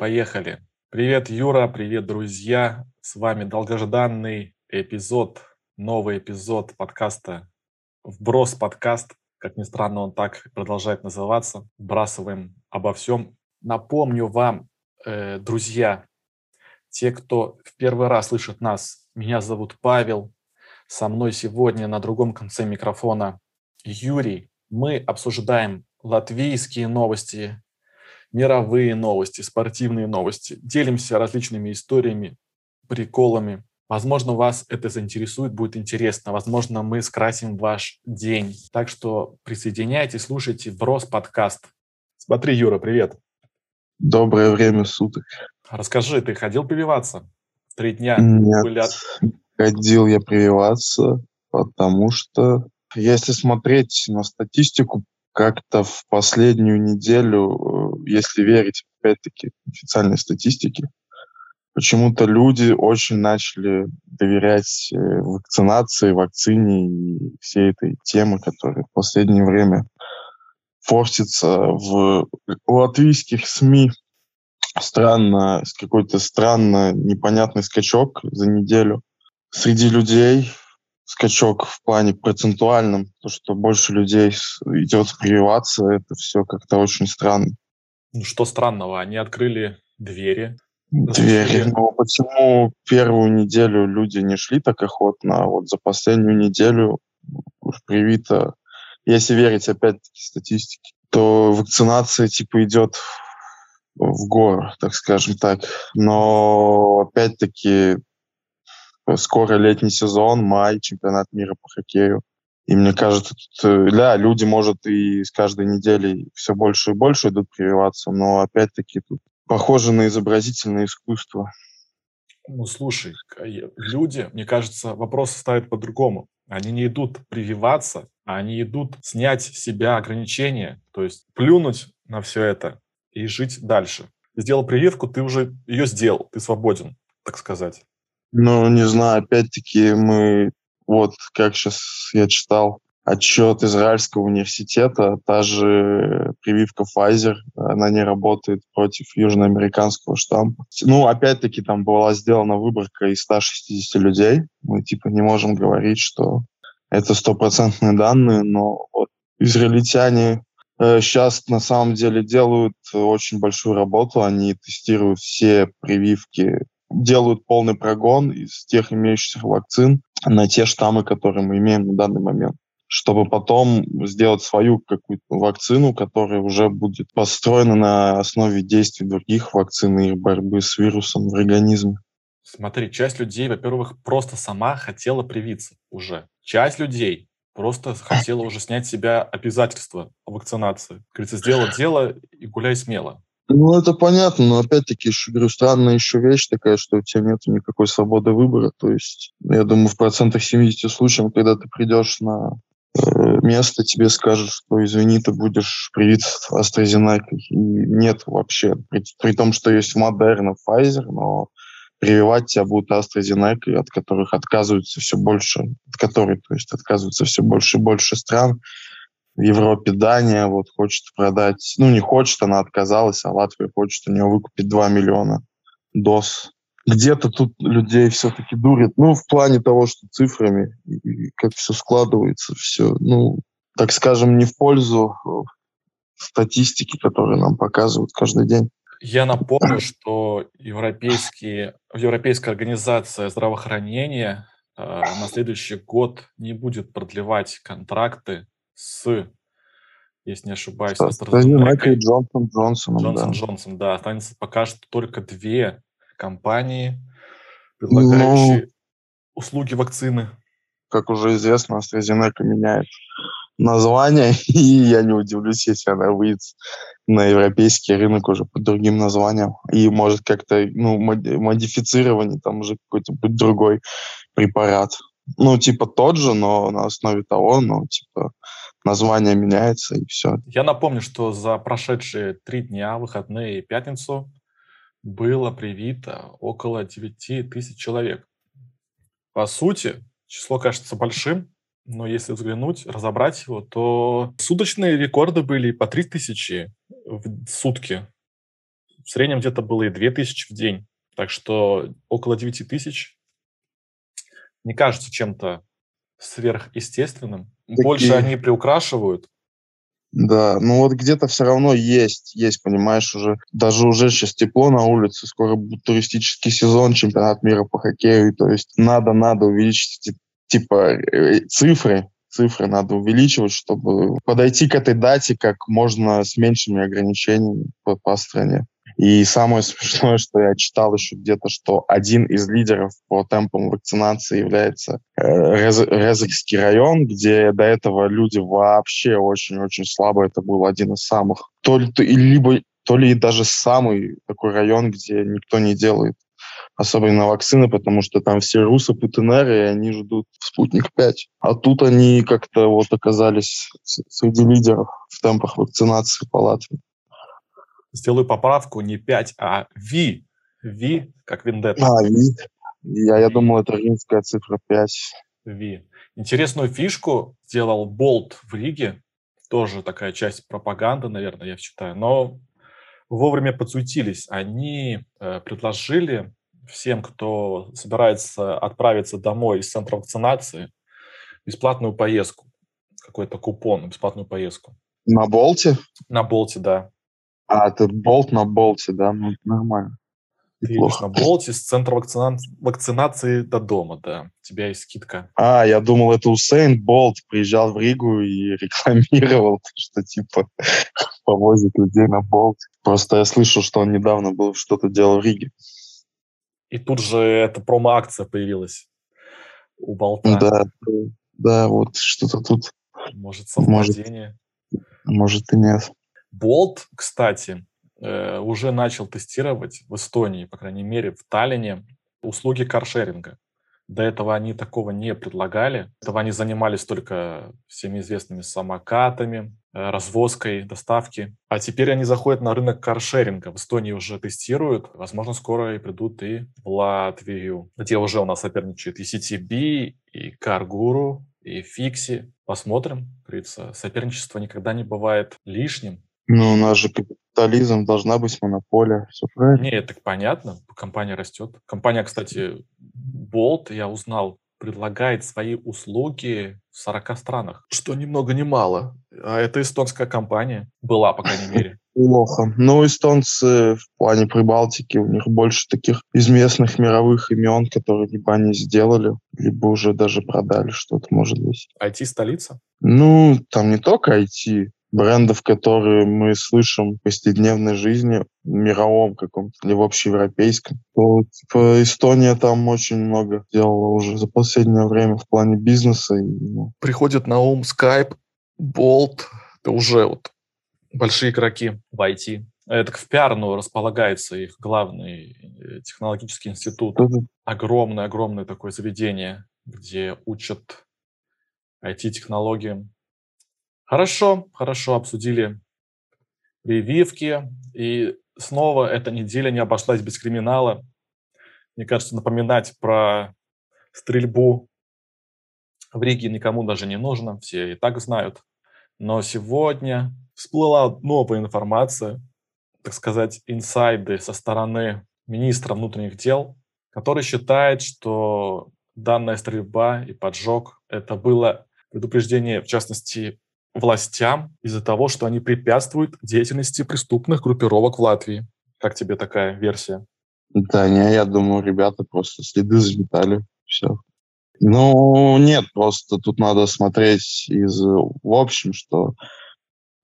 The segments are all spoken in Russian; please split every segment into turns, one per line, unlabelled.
Поехали. Привет, Юра, привет, друзья. С вами долгожданный эпизод, новый эпизод подкаста «Вброс подкаст». Как ни странно, он так продолжает называться. Вбрасываем обо всем. Напомню вам, э, друзья, те, кто в первый раз слышит нас, меня зовут Павел. Со мной сегодня на другом конце микрофона Юрий. Мы обсуждаем латвийские новости, мировые новости, спортивные новости. Делимся различными историями, приколами. Возможно, вас это заинтересует, будет интересно. Возможно, мы скрасим ваш день. Так что присоединяйтесь, слушайте Брос подкаст. Смотри, Юра, привет.
Доброе время суток.
Расскажи, ты ходил прививаться? Три дня
Нет, были... ходил я прививаться, потому что если смотреть на статистику как-то в последнюю неделю, э, если верить, опять-таки, официальной статистике, почему-то люди очень начали доверять э, вакцинации, вакцине и всей этой теме, которая в последнее время форсится в латвийских СМИ. Странно, какой-то странно непонятный скачок за неделю среди людей, скачок в плане процентуальном, то, что больше людей идет прививаться, это все как-то очень странно.
Ну, что странного? Они открыли двери.
Двери. Ну, почему первую неделю люди не шли так охотно, а вот за последнюю неделю привито, если верить опять-таки статистике, то вакцинация типа идет в гору, так скажем так. Но опять-таки скоро летний сезон, май, чемпионат мира по хоккею. И мне кажется, тут, э, да, люди, может, и с каждой неделей все больше и больше идут прививаться, но опять-таки тут похоже на изобразительное искусство.
Ну, слушай, люди, мне кажется, вопрос ставят по-другому. Они не идут прививаться, а они идут снять с себя ограничения, то есть плюнуть на все это и жить дальше. Сделал прививку, ты уже ее сделал, ты свободен, так сказать.
Ну, не знаю, опять-таки мы, вот как сейчас я читал отчет Израильского университета, та же прививка Pfizer, она не работает против южноамериканского штамма. Ну, опять-таки там была сделана выборка из 160 людей. Мы типа не можем говорить, что это стопроцентные данные, но вот израильтяне э, сейчас на самом деле делают очень большую работу. Они тестируют все прививки делают полный прогон из тех имеющихся вакцин на те штаммы, которые мы имеем на данный момент чтобы потом сделать свою какую-то вакцину, которая уже будет построена на основе действий других вакцин и борьбы с вирусом в организме.
Смотри, часть людей, во-первых, просто сама хотела привиться уже. Часть людей просто хотела уже снять с себя обязательства вакцинации. Говорится, сделала дело и гуляй смело.
Ну, это понятно, но опять-таки, говорю, странная еще вещь такая, что у тебя нет никакой свободы выбора. То есть, я думаю, в процентах 70 случаев, когда ты придешь на э, место, тебе скажут, что извини, ты будешь привит AstraZeneca. И нет вообще. При, при том, что есть Moderna, Pfizer, но прививать тебя будут AstraZeneca, от которых отказываются все больше, от которых, то есть, отказываются все больше и больше стран в Европе Дания вот хочет продать, ну не хочет, она отказалась, а Латвия хочет у нее выкупить 2 миллиона доз. Где-то тут людей все-таки дурит, ну в плане того, что цифрами, и как все складывается, все, ну, так скажем, не в пользу э, статистики, которые нам показывают каждый день.
Я напомню, что европейские, Европейская организация здравоохранения э, на следующий год не будет продлевать контракты с, если не ошибаюсь, с
AstraZeneca Джонсон Джонсон.
Джонсон Джонсон, да. Останется пока что только две компании, предлагающие ну, услуги вакцины.
Как уже известно, AstraZeneca меняет название, и я не удивлюсь, если она выйдет на европейский рынок уже под другим названием. И может как-то, ну, модифицирование, там уже какой-то будет другой препарат. Ну, типа тот же, но на основе того, но типа название меняется и все.
Я напомню, что за прошедшие три дня, выходные и пятницу, было привито около 9 тысяч человек. По сути, число кажется большим, но если взглянуть, разобрать его, то суточные рекорды были по 3 тысячи в сутки. в среднем где-то было и 2000 в день. Так что около 9 тысяч не кажется чем-то сверхъестественным. Такие... Больше они приукрашивают.
Да, ну вот где-то все равно есть, есть, понимаешь, уже даже уже сейчас тепло на улице, скоро будет туристический сезон, чемпионат мира по хоккею, то есть надо, надо увеличить типа э, цифры, цифры надо увеличивать, чтобы подойти к этой дате как можно с меньшими ограничениями по, по стране. И самое смешное, что я читал еще где-то, что один из лидеров по темпам вакцинации является э, Рез, Резекский район, где до этого люди вообще очень-очень слабо. Это был один из самых. То ли, то, либо, то ли даже самый такой район, где никто не делает особенно вакцины, потому что там все русы, путинеры, и они ждут «Спутник-5». А тут они как-то вот оказались среди лидеров в темпах вакцинации по Латвии
сделаю поправку, не 5, а V. V, как Вендетта.
А, V. Я, я думал, это римская цифра 5.
V. Интересную фишку сделал Болт в Риге. Тоже такая часть пропаганды, наверное, я считаю. Но вовремя подсуетились. Они э, предложили всем, кто собирается отправиться домой из центра вакцинации, бесплатную поездку. Какой-то купон, бесплатную поездку.
На Болте?
На Болте, да.
А, это болт на болте, да, ну нормально.
Ты едешь на болте с центра вакцина... вакцинации до дома, да. У тебя есть скидка.
А, я думал, это Усейн Болт приезжал в Ригу и рекламировал, что типа повозит людей на болт. Просто я слышал, что он недавно был что-то делал в Риге.
И тут же эта промо-акция появилась у болта.
Да, да, вот что-то тут.
Может, совпадение.
Может, может и нет.
Болт, кстати, э, уже начал тестировать в Эстонии, по крайней мере, в Таллине, услуги каршеринга. До этого они такого не предлагали. До этого они занимались только всеми известными самокатами, э, развозкой, доставки. А теперь они заходят на рынок каршеринга. В Эстонии уже тестируют. Возможно, скоро и придут и в Латвию, где уже у нас соперничают и CTB, и Каргуру, и Фикси. Посмотрим. Говорится, соперничество никогда не бывает лишним.
Ну, у нас же капитализм, должна быть монополия, все правильно.
Не, так понятно, компания растет. Компания, кстати, Bolt, я узнал, предлагает свои услуги в 40 странах, что ни много ни мало. А это эстонская компания, была, по крайней мере.
Плохо. Ну, эстонцы в плане Прибалтики, у них больше таких известных мировых имен, которые либо они сделали, либо уже даже продали что-то, может быть.
IT-столица?
Ну, там не только IT, брендов, которые мы слышим в повседневной жизни, в мировом каком-то или в общеевропейском, то типа, Эстония там очень много делала уже за последнее время в плане бизнеса. И, ну.
Приходит на ум Skype, Bolt, это уже вот большие игроки в IT. Это в Пиарну располагается их главный э, технологический институт. Огромное-огромное такое заведение, где учат IT-технологиям Хорошо, хорошо, обсудили прививки. И снова эта неделя не обошлась без криминала. Мне кажется, напоминать про стрельбу в Риге никому даже не нужно, все и так знают. Но сегодня всплыла новая информация, так сказать, инсайды со стороны министра внутренних дел, который считает, что данная стрельба и поджог – это было предупреждение, в частности, властям из-за того, что они препятствуют деятельности преступных группировок в Латвии. Как тебе такая версия?
Да, не, я думаю, ребята просто следы заметали. Все. Ну, нет, просто тут надо смотреть из... В общем, что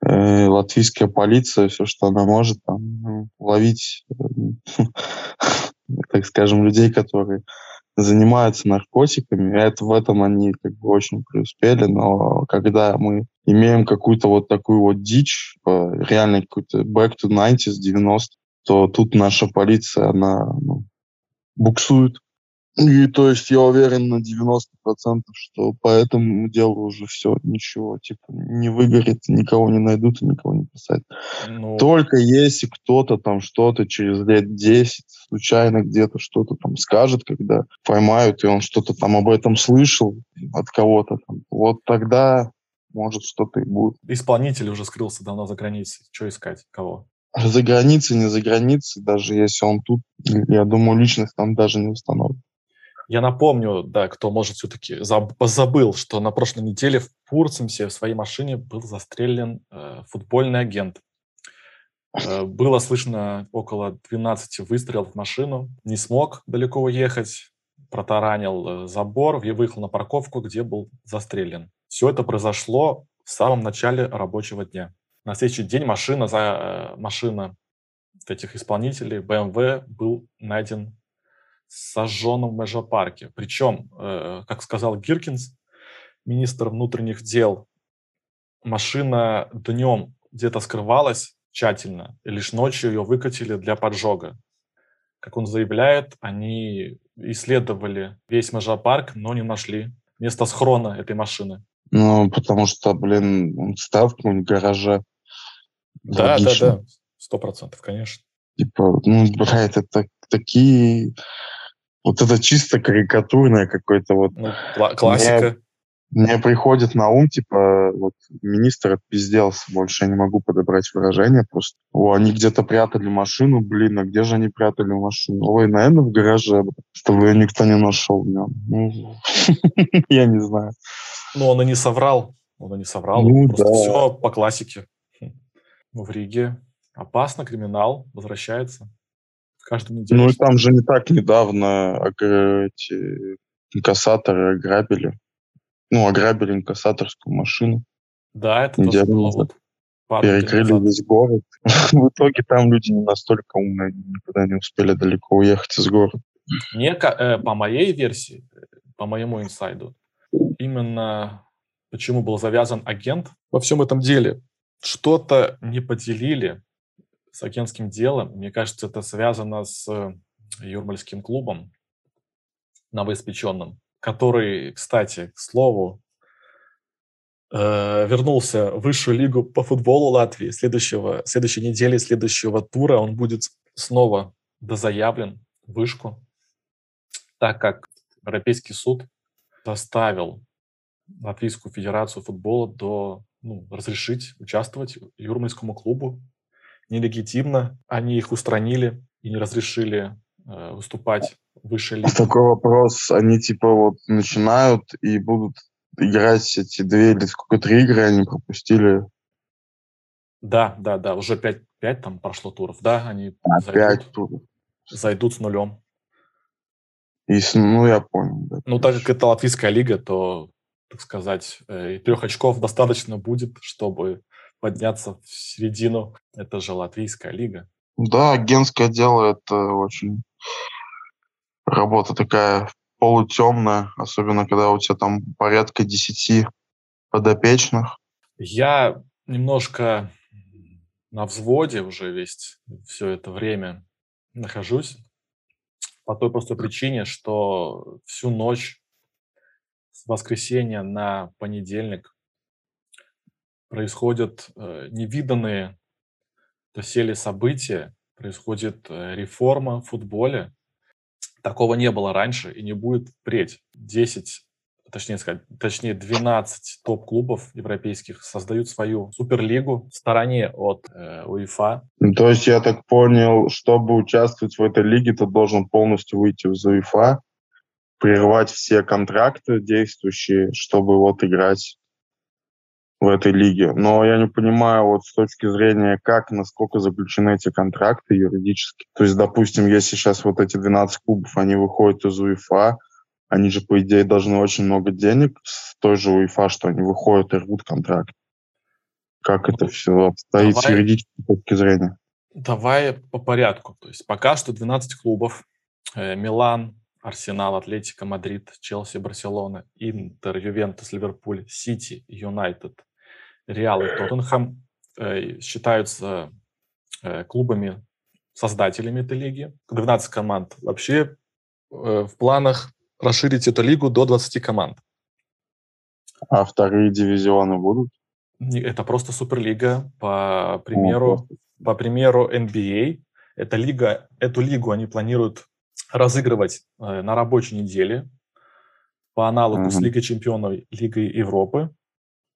э, латвийская полиция, все, что она может, там, ну, ловить, э, так скажем, людей, которые занимаются наркотиками. Это, в этом они как бы очень преуспели, но когда мы имеем какую-то вот такую вот дичь, типа, реально какой-то back to 90s, 90 то тут наша полиция, она ну, буксует. И то есть я уверен на 90%, что по этому делу уже все, ничего, типа, не выгорит, никого не найдут и никого не посадят. Ну... Только если кто-то там что-то через лет 10 случайно где-то что-то там скажет, когда поймают, и он что-то там об этом слышал от кого-то там, вот тогда может что-то и будет.
Исполнитель уже скрылся давно за границей. Что искать? Кого?
За границей, не за границей, даже если он тут, я думаю, личность там даже не установит.
Я напомню, да, кто, может, все-таки забыл, что на прошлой неделе в Пурцемсе в своей машине был застрелен э, футбольный агент. Э, было слышно около 12 выстрелов в машину. Не смог далеко уехать, протаранил э, забор и выехал на парковку, где был застрелен. Все это произошло в самом начале рабочего дня. На следующий день машина, за, э, машина этих исполнителей, BMW, был найден сожженным в Межапарке. Причем, э, как сказал Гиркинс, министр внутренних дел, машина днем где-то скрывалась тщательно, и лишь ночью ее выкатили для поджога. Как он заявляет, они исследовали весь Межапарк, но не нашли место схрона этой машины.
Ну, потому что, блин, стоял в каком-нибудь гараже.
Да, Логично. да, да, сто процентов, конечно.
Типа, ну, блядь, это такие... Вот это чисто карикатурное какое-то вот... Ну,
классика.
Мне, мне приходит на ум, типа, вот министр отпизделся, больше я не могу подобрать выражение просто. О, они где-то прятали машину, блин, а где же они прятали машину? Ой, наверное, в гараже, чтобы ее никто не нашел. Ну, я не знаю.
Ну, он и не соврал. Он и не соврал. Ну, Просто да. все по классике. В Риге опасно, криминал возвращается каждую неделю.
Ну и там же не так недавно эти инкассаторы ограбили. Ну, ограбили инкассаторскую машину.
Да, это тоже было вот
Перекрыли весь город. В итоге там люди не настолько умные, никуда не успели далеко уехать из города.
Не, э, по моей версии, по моему инсайду, именно почему был завязан агент во всем этом деле, что-то не поделили с агентским делом. Мне кажется, это связано с э, Юрмальским клубом новоиспеченным, который, кстати, к слову, э, вернулся в высшую лигу по футболу Латвии. Следующего, следующей недели, следующего тура он будет снова дозаявлен в вышку, так как Европейский суд заставил Латвийскую Федерацию футбола до, ну, разрешить участвовать Юрмальскому клубу нелегитимно. Они их устранили и не разрешили э, выступать выше лиги.
Такой вопрос. Они типа вот начинают и будут играть эти две или сколько, три игры они пропустили.
Да, да, да, уже пять, пять там прошло туров, да, они а, зайдут, туров. зайдут с нулем.
И, ну, я понял. Да,
ну, так как это латвийская лига, то, так сказать, э, трех очков достаточно будет, чтобы подняться в середину. Это же латвийская лига.
Да, агентское дело – это очень работа такая полутемная, особенно когда у тебя там порядка десяти подопечных.
Я немножко на взводе уже весь все это время нахожусь по той простой причине, что всю ночь с воскресенья на понедельник происходят э, невиданные доселе события, происходит э, реформа в футболе. Такого не было раньше и не будет впредь. 10, точнее сказать, точнее 12 топ-клубов европейских создают свою суперлигу в стороне от э, УЕФА.
Ну, то есть я так понял, чтобы участвовать в этой лиге, ты должен полностью выйти из УЕФА, прервать все контракты действующие, чтобы вот играть в этой лиге. Но я не понимаю вот с точки зрения, как, насколько заключены эти контракты юридически. То есть, допустим, если сейчас вот эти 12 клубов, они выходят из УЕФА, они же, по идее, должны очень много денег с той же УЕФА, что они выходят и рвут контракт. Как это все обстоит Давай. с юридической точки зрения?
Давай по порядку. То есть пока что 12 клубов. Э, Милан, Арсенал, Атлетико Мадрид, Челси, Барселона, Интер, Ювентус, Ливерпуль, Сити, Юнайтед, Реал и Тоттенхэм э, считаются э, клубами создателями этой лиги. 12 команд. Вообще э, в планах расширить эту лигу до 20 команд.
А вторые дивизионы будут?
Это просто суперлига. По примеру, О, по примеру NBA, эта лига, эту лигу они планируют разыгрывать э, на рабочей неделе по аналогу uh-huh. с Лигой чемпионов Лигой Европы.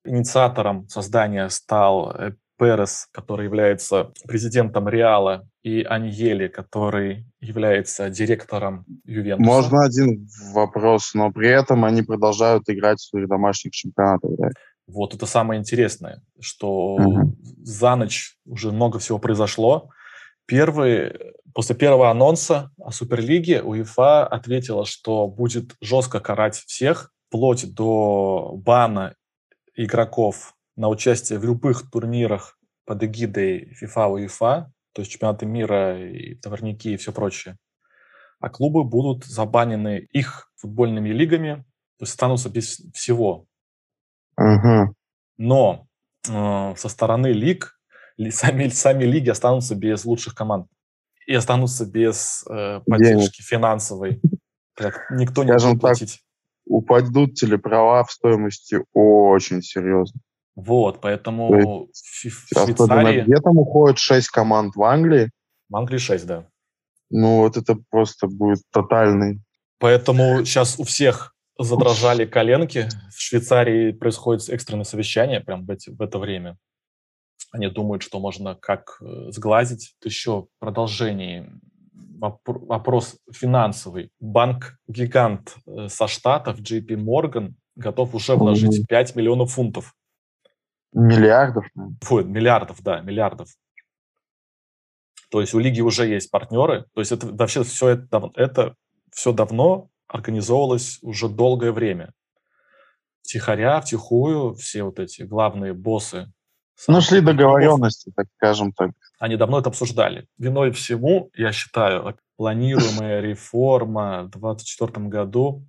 Инициатором создания стал э, Перес, который является президентом Реала, и Аньели, который является директором Ювентуса.
Можно один вопрос, но при этом они продолжают играть в своих домашних чемпионатах, да?
Вот это самое интересное, что угу. за ночь уже много всего произошло. Первый, после первого анонса о Суперлиге УЕФА ответила, что будет жестко карать всех, вплоть до бана игроков на участие в любых турнирах под эгидой FIFA, УЕФА, то есть чемпионаты мира и товарники и все прочее. А клубы будут забанены их футбольными лигами, то есть останутся без всего.
Угу.
Но э, со стороны лиг сами, сами лиги останутся без лучших команд и останутся без э, поддержки Денег. финансовой. Никто не будет платить. Так,
упадут телеправа в стоимости очень серьезно.
Вот, поэтому в
Швейцарии... Где там уходит 6 команд в Англии?
В Англии 6, да.
Ну вот это просто будет тотальный.
Поэтому сейчас у всех задрожали коленки. В Швейцарии происходит экстренное совещание прямо в, эти, в это время. Они думают, что можно как э, сглазить. Еще продолжение вопрос финансовый. Банк-гигант э, со Штатов, JP Morgan, готов уже вложить 5 миллионов фунтов.
Миллиардов?
Фу, миллиардов, да, миллиардов. То есть у лиги уже есть партнеры. То есть это вообще все это, это все давно организовывалось уже долгое время. Втихаря, втихую, все вот эти главные боссы.
Нашли договоренности, так скажем так.
Они давно это обсуждали. Виной всему, я считаю, планируемая реформа в 2024 году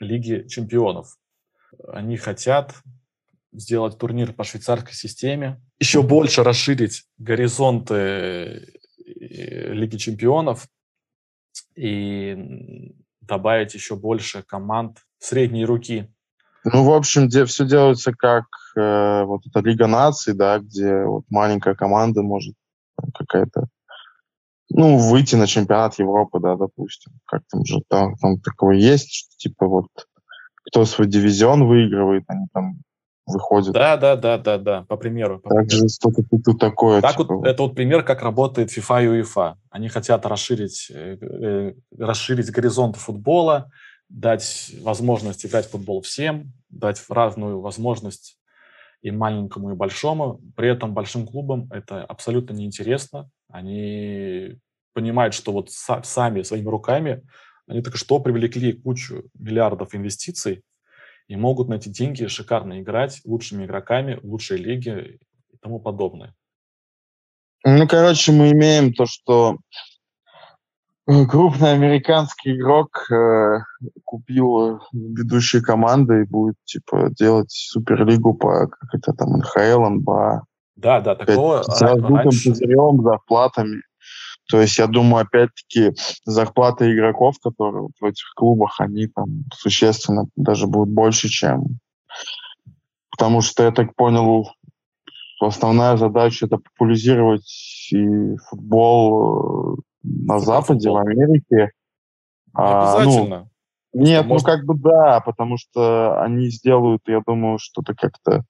Лиги чемпионов. Они хотят сделать турнир по швейцарской системе, еще больше расширить горизонты э, Лиги чемпионов и добавить еще больше команд средней руки.
Ну, в общем, где все делается как э, вот эта Лига наций, да, где вот маленькая команда может какая-то ну, выйти на чемпионат Европы, да, допустим. Как там же там, там такое есть, что, типа вот кто свой дивизион выигрывает, они там выходит.
Да, да, да, да, да, по примеру. По
так же что-то тут такое.
Так типа, вот, это вот пример, как работает FIFA и UEFA. Они хотят расширить, э, э, расширить горизонт футбола, дать возможность играть в футбол всем, дать разную возможность и маленькому, и большому. При этом большим клубам это абсолютно неинтересно. Они понимают, что вот сами своими руками они только что привлекли кучу миллиардов инвестиций и могут на эти деньги шикарно играть лучшими игроками, лучшей лиги и тому подобное.
Ну, короче, мы имеем то, что крупный американский игрок э, купил ведущие команды и будет типа делать суперлигу по как это там НХЛ, НБА.
Да, да, такого
с раздутым раньше... пузырем, зарплатами. То есть, я думаю, опять-таки, зарплаты игроков, которые в этих клубах, они там существенно даже будут больше, чем... Потому что, я так понял, основная задача это популяризировать и футбол э, на футбол, Западе, футбол. в Америке.
Не а, обязательно.
Ну, нет, может... ну как бы да, потому что они сделают, я думаю, что-то как-то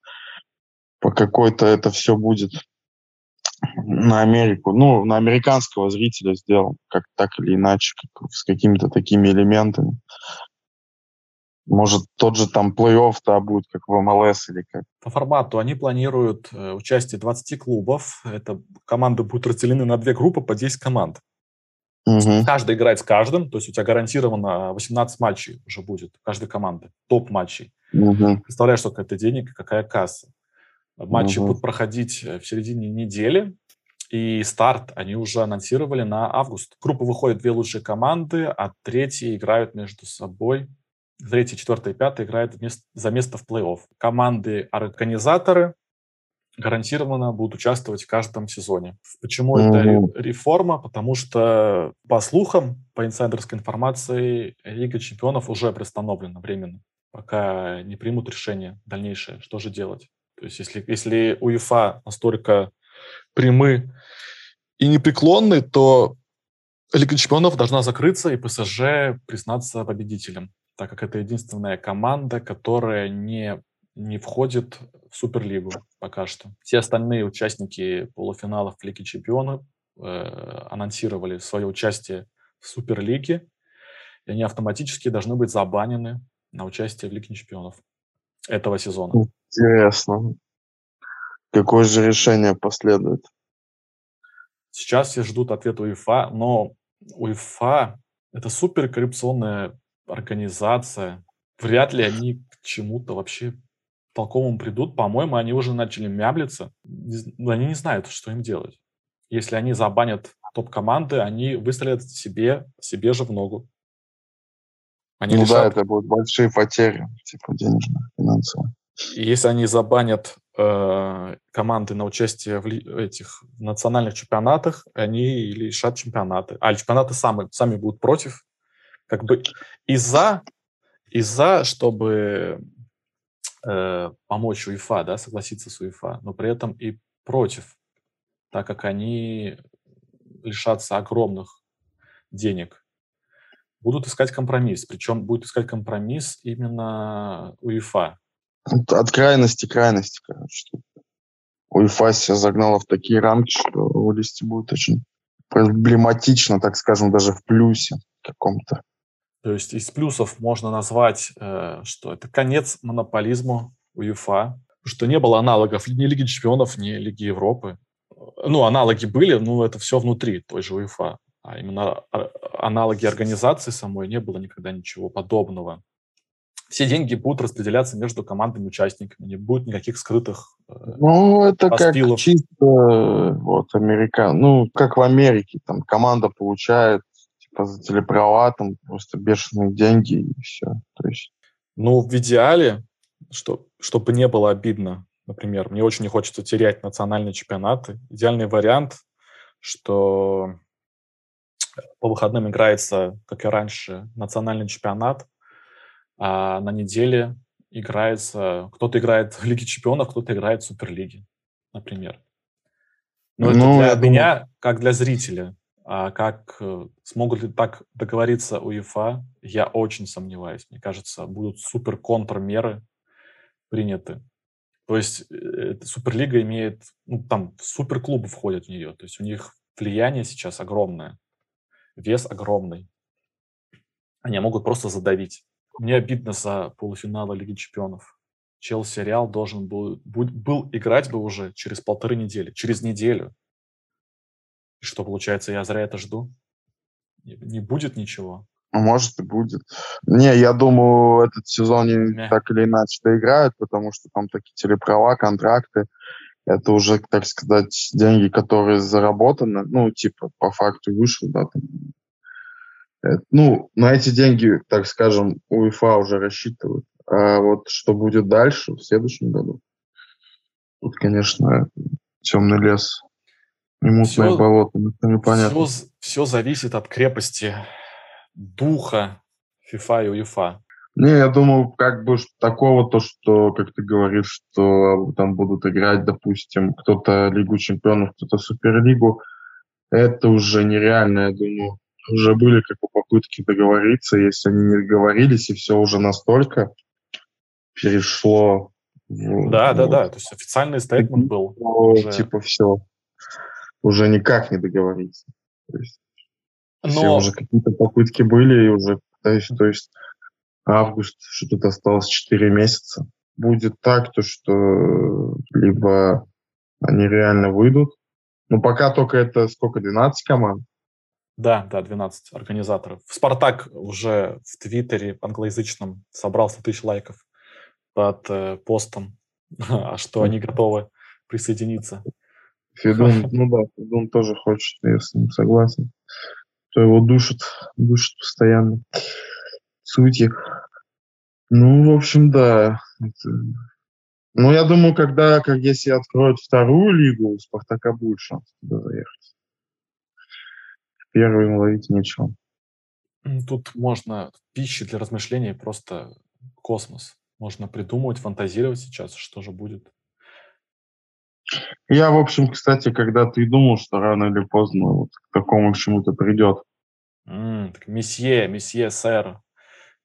по какой-то это все будет на Америку, ну, на американского зрителя сделан, как так или иначе, как, с какими-то такими элементами. Может, тот же там плей-офф да, будет, как в МЛС или как.
По формату они планируют э, участие 20 клубов. Это команды будут разделены на две группы по 10 команд. Угу. Каждый играет с каждым, то есть у тебя гарантированно 18 матчей уже будет каждой команды, топ-матчей. Угу. Представляешь, сколько это денег и какая касса. Матчи угу. будут проходить э, в середине недели, и старт они уже анонсировали на август. Группа выходит две лучшие команды, а третьи играют между собой. Третья, четвертая и пятая играют за место в плей-офф. Команды-организаторы гарантированно будут участвовать в каждом сезоне. Почему mm-hmm. это реформа? Потому что, по слухам, по инсайдерской информации, Лига чемпионов уже приостановлена временно, пока не примут решение дальнейшее, что же делать. То есть если, если УЕФА настолько прямы и непреклонны, то Лига чемпионов должна закрыться и ПСЖ признаться победителем, так как это единственная команда, которая не не входит в Суперлигу пока что. Все остальные участники полуфиналов Лиги Чемпионов э, анонсировали свое участие в Суперлиге, и они автоматически должны быть забанены на участие в Лиге Чемпионов этого сезона.
Интересно. Какое же решение последует?
Сейчас все ждут ответ УЕФА, но УЕФА – это суперкоррупционная организация. Вряд ли они к чему-то вообще толковому придут. По-моему, они уже начали мяблиться. Они не знают, что им делать. Если они забанят топ-команды, они выстрелят себе, себе же в ногу.
Они ну лишат... да, это будут большие потери, типа денежные, финансовые.
И если они забанят э, команды на участие в этих в национальных чемпионатах, они лишат чемпионаты. А чемпионаты сами, сами будут против. Как бы из-за, из-за чтобы э, помочь УЕФА, да, согласиться с УЕФА, но при этом и против, так как они лишатся огромных денег. Будут искать компромисс, причем будет искать компромисс именно УЕФА.
От крайности к крайности, короче. УЕФА себя загнала в такие рамки, что вылезти будет очень проблематично, так скажем, даже в плюсе каком-то.
То есть из плюсов можно назвать, э, что это конец монополизму УЕФА, что не было аналогов ни Лиги Чемпионов, ни Лиги Европы. Ну, аналоги были, но это все внутри той же УЕФА. А именно а, аналоги организации самой не было никогда ничего подобного. Все деньги будут распределяться между командами-участниками, не будет никаких скрытых
э, Ну, это поспилов. как чисто вот, американ. Ну, как в Америке, там команда получает за телеправа, там просто бешеные деньги и все. То есть...
Ну, в идеале, что, чтобы не было обидно, например, мне очень не хочется терять национальные чемпионаты. Идеальный вариант, что по выходным играется, как и раньше, национальный чемпионат, а на неделе играется, кто-то играет в Лиге чемпионов, кто-то играет в Суперлиге, например. Но ну, это для меня, думаю... как для зрителя. А как э, смогут ли так договориться УЕФА, я очень сомневаюсь. Мне кажется, будут супер контрмеры приняты. То есть э, Суперлига имеет, ну, там суперклубы входят в нее, то есть у них влияние сейчас огромное, вес огромный. Они могут просто задавить. Мне обидно за полуфиналы Лиги Чемпионов. Челси Реал должен был, был играть бы уже через полторы недели, через неделю. И что, получается, я зря это жду? Не будет ничего?
Ну, может и будет. Не, я думаю, этот сезон Не. так или иначе доиграют, потому что там такие телеправа, контракты. Это уже, так сказать, деньги, которые заработаны. Ну, типа, по факту вышел, да, там. Это, ну, на эти деньги, так скажем, УЕФА уже рассчитывают. А вот что будет дальше, в следующем году, тут, конечно, темный лес. И мутное все, болото, непонятно.
Все, все зависит от крепости духа FIFA и УЕФА.
Не, я думаю, как бы такого, то, что, как ты говоришь, что там будут играть, допустим, кто-то Лигу Чемпионов, кто-то Суперлигу, это уже нереально, я думаю. Уже были как бы попытки договориться, если они не договорились, и все уже настолько перешло.
Да, в, да, вот, да, то есть официальный стейтмент был.
Уже. Типа все уже никак не договориться. То есть, Но... Все уже какие-то попытки были, и уже, есть, то есть август, что тут осталось 4 месяца. Будет так, то что либо они реально выйдут, но пока только это сколько, 12 команд?
Да, да, 12 организаторов. Спартак уже в Твиттере англоязычном собрал 100 тысяч лайков под э, постом, а что они готовы присоединиться.
Федун, ну да, Федун тоже хочет, я с ним согласен. То его душит, душит постоянно. Сути. Ну, в общем, да. Это... Ну, я думаю, когда, как если откроют вторую лигу, у Спартака будет шанс туда заехать. Первую ловить нечего.
Тут можно пищи для размышления просто космос. Можно придумывать, фантазировать сейчас, что же будет.
Я, в общем, кстати, когда-то и думал, что рано или поздно вот к такому к чему-то придет.
Mm, так месье, месье, сэр,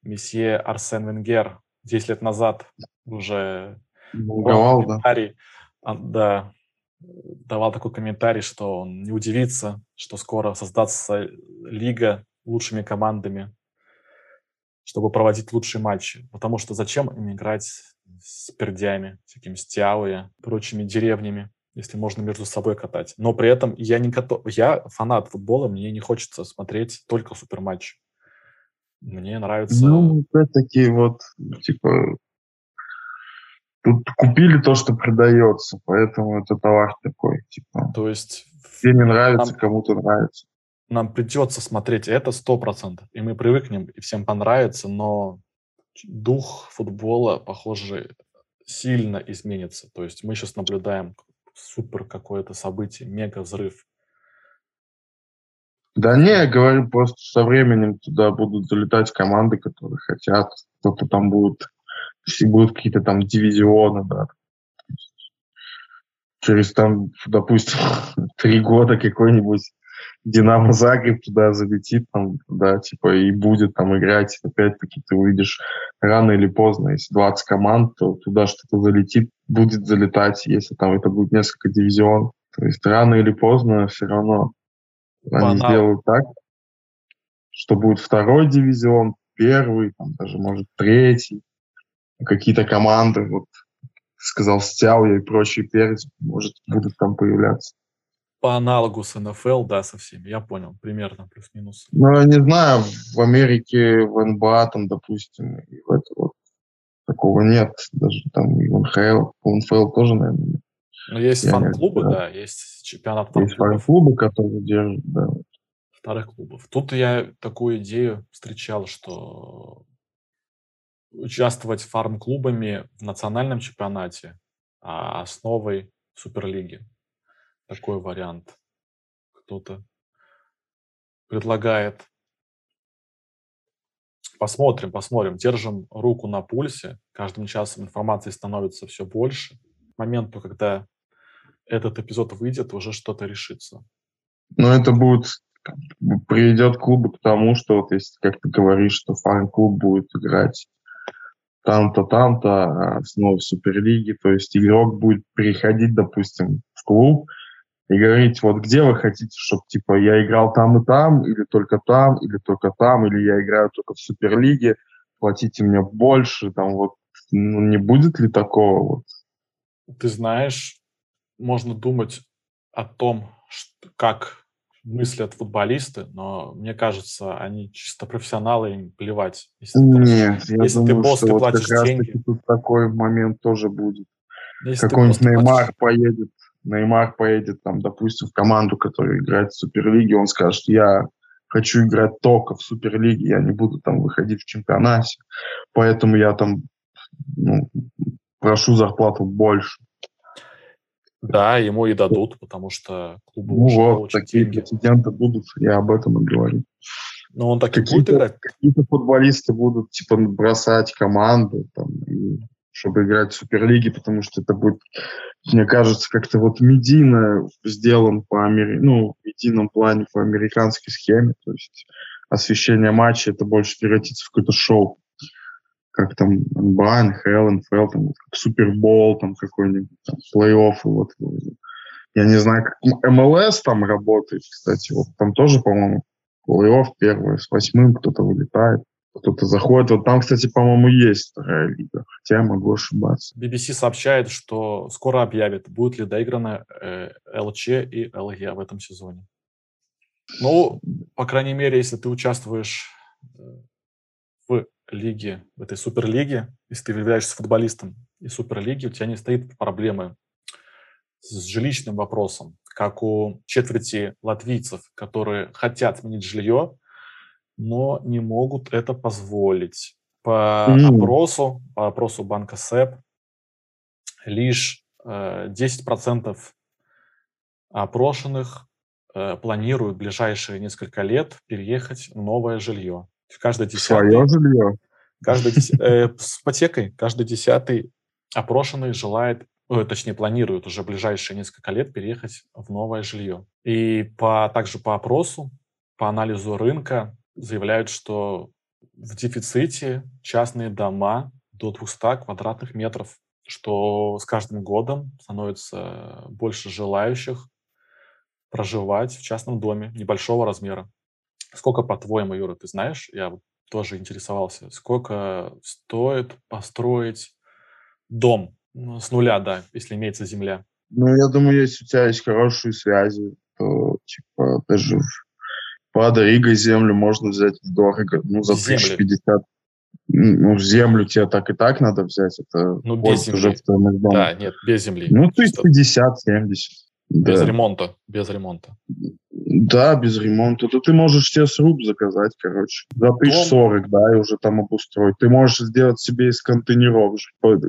месье Арсен Венгер, 10 лет назад уже
Волговал, да.
комментарий, а, да, давал такой комментарий, что он не удивится, что скоро создастся лига лучшими командами, чтобы проводить лучшие матчи. Потому что зачем им играть с пердями, всякими стяуя, прочими деревнями, если можно между собой катать. Но при этом я не готов... Я фанат футбола, мне не хочется смотреть только суперматч. Мне нравится...
Ну, опять-таки, вот, типа, тут купили то, что продается, поэтому это товар такой, типа.
То есть...
Тебе не нравится, нам, кому-то нравится.
Нам придется смотреть это сто процентов, и мы привыкнем, и всем понравится, но дух футбола, похоже, сильно изменится. То есть мы сейчас наблюдаем супер какое-то событие, мега взрыв.
Да не, я говорю, просто со временем туда будут залетать команды, которые хотят. Кто-то там будет, если будут какие-то там дивизионы, да. Через там, допустим, три года какой-нибудь Динамо Загреб туда залетит, там, да, типа, и будет там играть. Опять-таки ты увидишь рано или поздно, если 20 команд, то туда что-то залетит, будет залетать, если там это будет несколько дивизионов. То есть рано или поздно все равно Банал. они сделают так, что будет второй дивизион, первый, там, даже, может, третий. Какие-то команды, вот, сказал Стяуя и прочие перец, может, будут там появляться
по аналогу с НФЛ, да, со всеми, я понял, примерно, плюс-минус.
Ну, я не знаю, в Америке, в НБА, там, допустим, и в это вот такого нет, даже там и в НХЛ, в НФЛ тоже, наверное, нет.
Ну, есть фан-клубы, да, есть чемпионат
фан-клубов. Есть фан-клубы, которые держат, да.
Вторых клубов. Тут я такую идею встречал, что участвовать фарм-клубами в национальном чемпионате а основой Суперлиги такой вариант кто-то предлагает. Посмотрим, посмотрим. Держим руку на пульсе. Каждым часом информации становится все больше. К моменту, когда этот эпизод выйдет, уже что-то решится.
Но это будет приведет клубы к тому, что вот если, как ты говоришь, что фан-клуб будет играть там-то, там-то, а снова в Суперлиге, то есть игрок будет переходить, допустим, в клуб, и говорить, вот где вы хотите, чтобы типа я играл там и там, или только там, или только там, или я играю только в Суперлиге, платите мне больше, там вот, ну, не будет ли такого вот?
Ты знаешь, можно думать о том, что, как мыслят футболисты, но мне кажется, они чисто профессионалы, им плевать.
Если Нет, ты, я если думаю, ты босс, ты платишь вот деньги. Тут такой момент тоже будет. Какой-нибудь Неймар платишь... поедет Неймар поедет, там, допустим, в команду, которая играет в Суперлиге, он скажет, я хочу играть только в Суперлиге, я не буду там выходить в чемпионате, поэтому я там ну, прошу зарплату больше.
Да, ему и дадут, потому что
клубы ну уже вот, такие деньги. прецеденты будут, я об этом и говорю.
Но он так и будет играть?
Какие-то футболисты будут, типа, бросать команду, там, и чтобы играть в Суперлиге, потому что это будет, мне кажется, как-то вот медийно сделан по амери... ну, в медийном плане по американской схеме, то есть освещение матча это больше превратится в какое-то шоу, как там НБА, НХЛ, НФЛ, там, как Супербол, там какой-нибудь, плей-офф, вот, я не знаю, как МЛС там работает, кстати, вот там тоже, по-моему, плей-офф первый, с восьмым кто-то вылетает кто-то заходит. Вот там, кстати, по-моему, есть вторая лига, хотя я могу ошибаться.
BBC сообщает, что скоро объявит, будет ли доиграно э, ЛЧ и ЛГ в этом сезоне. Ну, по крайней мере, если ты участвуешь э, в лиге, в этой суперлиге, если ты являешься футболистом и суперлиги, у тебя не стоит проблемы с жилищным вопросом, как у четверти латвийцев, которые хотят сменить жилье, но не могут это позволить. По mm. опросу, по опросу банка СЭП, лишь э, 10% опрошенных э, планируют в ближайшие несколько лет переехать в новое жилье. Каждый десятый,
Свое жилье?
Каждый, э, с ипотекой. Каждый десятый опрошенный желает, э, точнее планирует уже в ближайшие несколько лет переехать в новое жилье. И по, также по опросу, по анализу рынка, заявляют, что в дефиците частные дома до 200 квадратных метров, что с каждым годом становится больше желающих проживать в частном доме небольшого размера. Сколько, по-твоему, Юра, ты знаешь? Я тоже интересовался. Сколько стоит построить дом ну, с нуля, да, если имеется земля?
Ну, я думаю, если у тебя есть хорошие связи, то, типа, даже Пада Рига землю можно взять дорого, ну, за
землю.
1050. Ну, землю тебе так и так надо взять. Это
ну, без земли.
Уже
да, нет, без земли.
Ну,
350-70.
Да.
Без ремонта, без ремонта.
Да, без ремонта. То ты можешь себе сруб заказать, короче. За тысяч сорок, да, и уже там обустроить. Ты можешь сделать себе из контейнеров.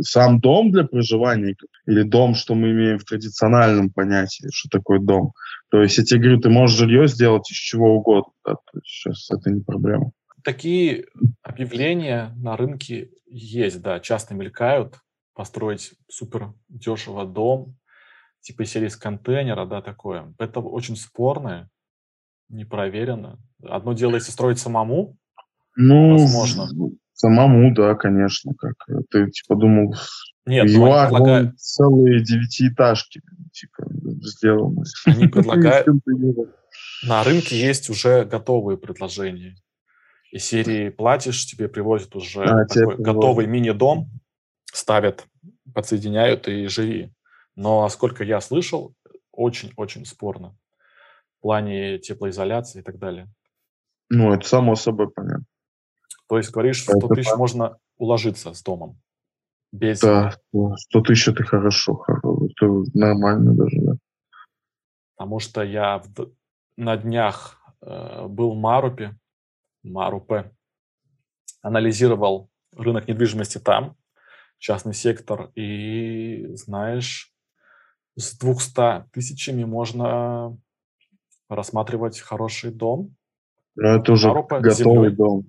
Сам дом для проживания или дом, что мы имеем в традициональном понятии, что такое дом. То есть я тебе говорю, ты можешь жилье сделать из чего угодно. Да, сейчас это не проблема.
Такие объявления на рынке есть, да, часто мелькают. Построить супер дешево дом, типа серии из контейнера, да, такое. Это очень спорно, не проверено. Одно дело, если строить самому,
Ну,
Возможно.
самому, да, конечно. Как э, ты типа думал,
нет,
в
ну, они предлагают,
целые девятиэтажки типа сделаны.
они предлагают, на рынке есть уже готовые предложения. Из серии платишь, тебе привозят уже
А,
такой готовый мини-дом, ставят, подсоединяют и живи. Но, сколько я слышал, очень-очень спорно в плане теплоизоляции и так далее.
Ну, это само собой понятно.
То есть, говоришь, в
Это
100 тысяч можно уложиться с домом. Без...
Да, да, 100 тысяч это хорошо, хоро- это нормально даже, да.
Потому что я в на днях э, был в Марупе, Марупе, анализировал рынок недвижимости там, частный сектор, и, знаешь, с 200 тысячами можно рассматривать хороший дом,
Но это уже готовый
землей.
дом.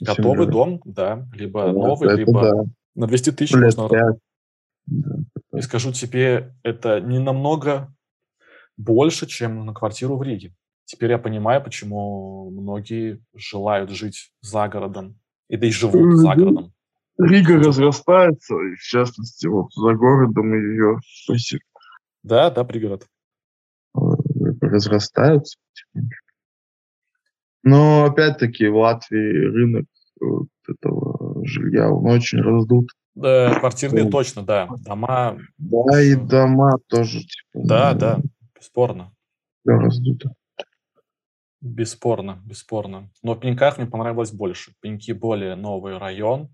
готовый
Земля.
дом, да, либо
Да,
новый, либо
да.
на 200 тысяч
Лет
можно
пять. Да.
И скажу тебе, это не намного больше, чем на квартиру в Риге. Теперь я понимаю, почему многие желают жить за городом. И да и живут за городом.
Рига разрастается, и в частности, вот за городом ее
Да, да, пригород.
э, разрастаются. Но опять-таки в Латвии рынок вот этого жилья, он очень раздут.
Да, квартирные точно, да. Дома,
Да, и дома тоже, типа,
да,
ну,
да, бесспорно.
всё раздуто.
Бесспорно, бесспорно. Но в Пеньках мне понравилось больше. Пеньки более новый район,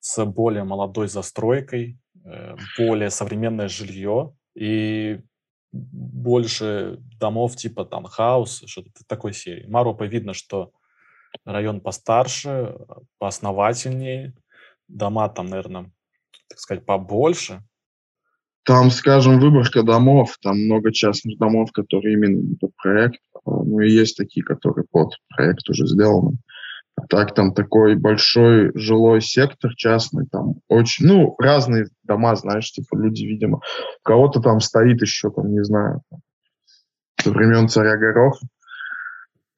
с более молодой застройкой, э, более современное жилье и больше домов типа там хаус, что-то такой серии. Марупа видно, что район постарше, поосновательнее, дома там, наверное, так сказать, побольше.
Там, скажем, выборка домов, там много частных домов, которые именно под проект. а, Ну и есть такие, которые под проект уже сделаны. Так там такой большой жилой сектор частный, там очень, ну, разные дома, знаешь, типа люди, видимо, кого-то там стоит еще, там, не знаю, со времен царя Гороха.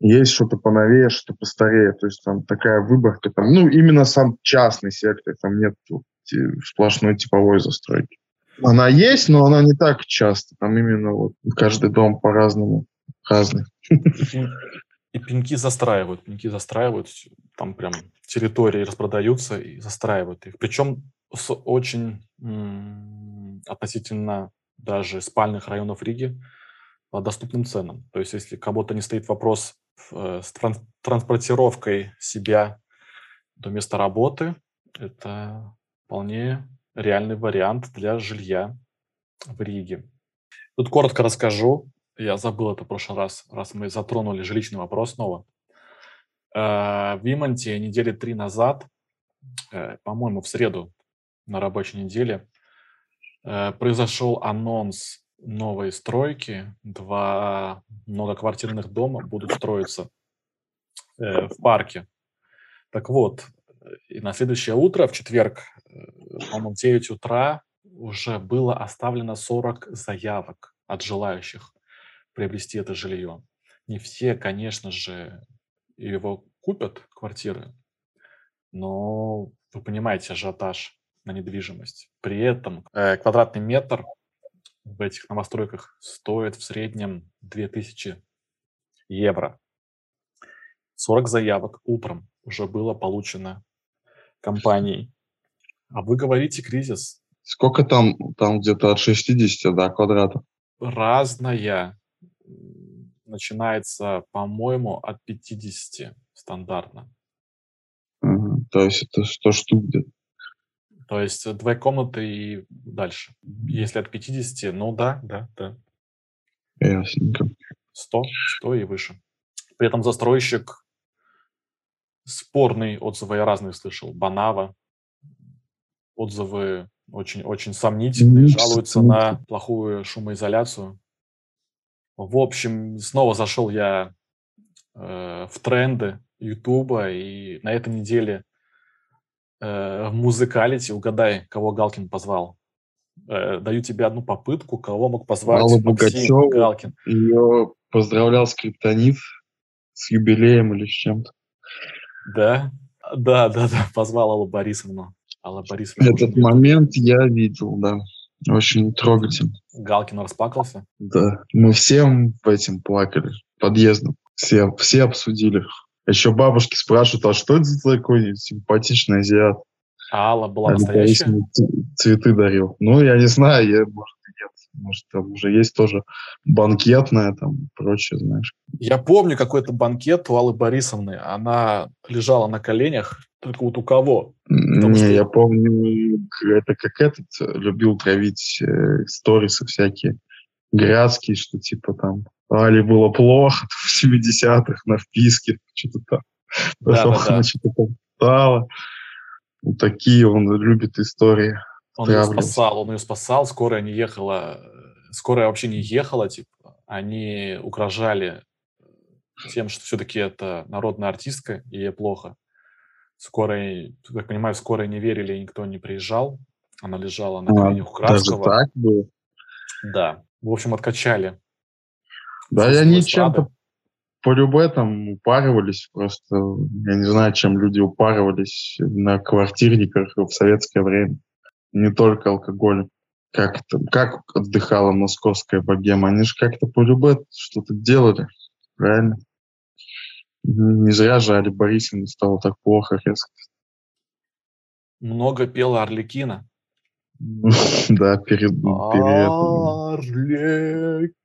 Есть что-то поновее, что-то постарее. То есть там такая выборка. Там, ну, именно сам частный сектор. Там нет вот ти- сплошной типовой застройки. Она есть, но она не так часто. Там именно вот каждый дом по-разному разный.
И, пен- и пеньки застраивают, пеньки застраивают, там прям территории распродаются и застраивают их. Причем с очень относительно даже спальных районов Риги по доступным ценам. То есть если кого-то не стоит вопрос э, с тран- транспортировкой себя до места работы, это вполне реальный вариант для жилья в Риге. Тут коротко расскажу. Я забыл это в прошлый раз, раз мы затронули жилищный вопрос снова. Э, В Вимонте недели три назад, э, по-моему, в среду на рабочей неделе, э, произошел анонс новой стройки. Два многоквартирных дома будут строиться в парке. Так вот, и на следующее утро, в четверг, по-моему, в 9 утра уже было оставлено 40 заявок от желающих приобрести это жилье. Не все, конечно же, его купят, квартиры, но Вы понимаете ажиотаж на недвижимость. При этом э, квадратный метр в этих новостройках стоит в среднем 2000 евро. 40 заявок утром уже было получено компанией. А вы говорите кризис.
Сколько там? Там где-то от 60 до квадратов.
Разная. Начинается, по-моему, от 50 стандартно.
Угу. То есть это 100 штук где-то.
То есть э, две комнаты и дальше. Если от 50, ну да, да, да.
Ясненько.
100, 100 и выше. При этом застройщик спорные отзывы я разные слышал. Банава. Отзывы очень-очень сомнительные. Жалуются на плохую шумоизоляцию. В общем, снова зашел я э, в тренды Ютуба, и на этой неделе э, в музыкалити, угадай, кого Галкин позвал. Э, даю тебе одну попытку, кого мог позвать
Аллу
Максим. Галкин.
Ее поздравлял скриптонит с юбилеем или с чем-то.
Да? Да, да, да, позвал Аллу Борисовну. Алла Борисовна
Этот момент я видел, да. Очень трогательно.
Галкин расплакался.
Да. Мы всем этим плакали. Подъездом. Все, все обсудили. Еще бабушки спрашивают, а что это за такой симпатичный азиат?
А Алла была
Алле
настоящая?
Цветы дарил. Ну, я не знаю, я, может, Может, там уже есть тоже банкетная, там, и прочее, знаешь.
Я помню какой-то банкет у Аллы Борисовны. Она лежала на коленях. Только вот у кого? Потому
не,
что-
я помню, это как этот э, любил травить э, сторисы всякие грязкие, что типа там Али было плохо в 70-х на вписке, что-то там. Потом
Да-да-да.
она что-то там стала. Вот такие он любит истории.
Он ее спасал, он ее спасал. Скорая не ехала. э, Скорая вообще не ехала, типа. Они угрожали тем, что все-таки это народная артистка, и ей плохо. Скорой, как понимаю, скорой не верили, и никто не приезжал. Она лежала на
А,
коленях у
Даже
Кравского.
так было.
Да. В общем, откачали.
Да, и они чем-то по любе там упаривались. Просто я не знаю, чем люди упаривались на квартирниках в советское время. Не только алкоголем. Как, это, как отдыхала московская богема? Они же как-то по любе что-то делали. Правильно? Не зря же Али Борисовне стало так плохо резко.
Много пела Орликина.
Да, перед.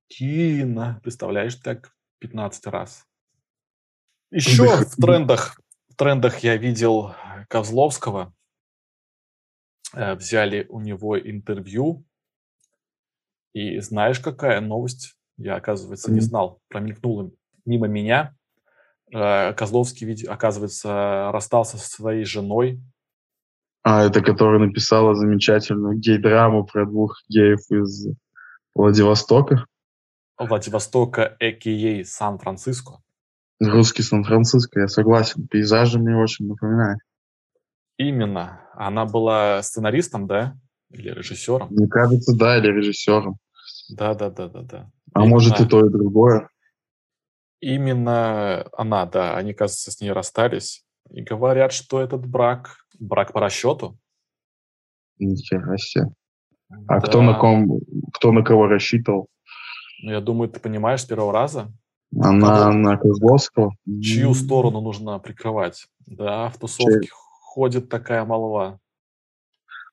Арлекина. Представляешь, так 15 раз. Еще в трендах, в трендах я видел Козловского. Э, Взяли у него интервью. И знаешь, какая новость? Я, оказывается, не знал. Промелькнула мимо меня. Э, Козловский, оказывается, расстался со своей женой.
А, это которая написала замечательную гей-драму про двух геев из Владивостока.
Владивостока, а.к.а. Сан-Франциско.
Русский Сан-Франциско, я согласен. Пейзажи мне очень напоминают.
Именно. Она была сценаристом, да? Или режиссером?
Мне кажется, да, или режиссером.
Да, да, да, да, да.
А может и
Именно.
то, и другое.
Именно она, да. Они, кажется, с ней расстались. И говорят, что этот брак, брак по расчету.
Нихера себе. А кто
Да.
на ком, кто на кого рассчитывал?
Ну, я думаю, ты понимаешь с первого раза,
Она на Козловского?
чью сторону нужно прикрывать. Да, в тусовке ходит такая молва.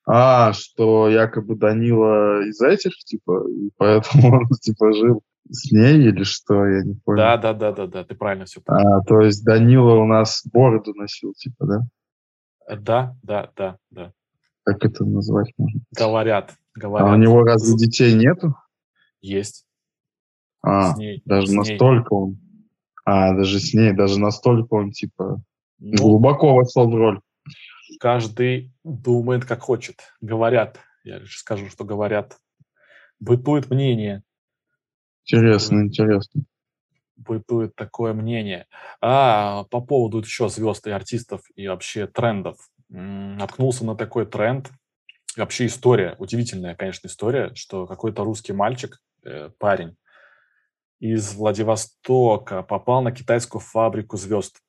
А, что якобы Данила из этих, типа, и поэтому он, типа, жил с ней или что, я не понял.
Да, да, да, да, да, ты правильно все понял.
А, то есть Данила у нас бороду носил, типа, да?
Да, да, да, да.
Как это назвать можно?
Говорят, говорят.
А у него разве детей нету?
Есть.
А,
с ней.
даже
с ней.
настолько он... А, даже с ней, даже настолько он, типа,
Ну,
глубоко вошел в роль.
Каждый думает, как хочет. Говорят, я лишь скажу, что говорят. Бытует мнение,
Интересно, интересно.
бытует такое мнение. А по поводу еще звезд и артистов и вообще трендов. Наткнулся на такой тренд. Вообще история, удивительная, конечно, история, что какой-то русский мальчик, э, парень из Владивостока попал на китайскую фабрику звезд.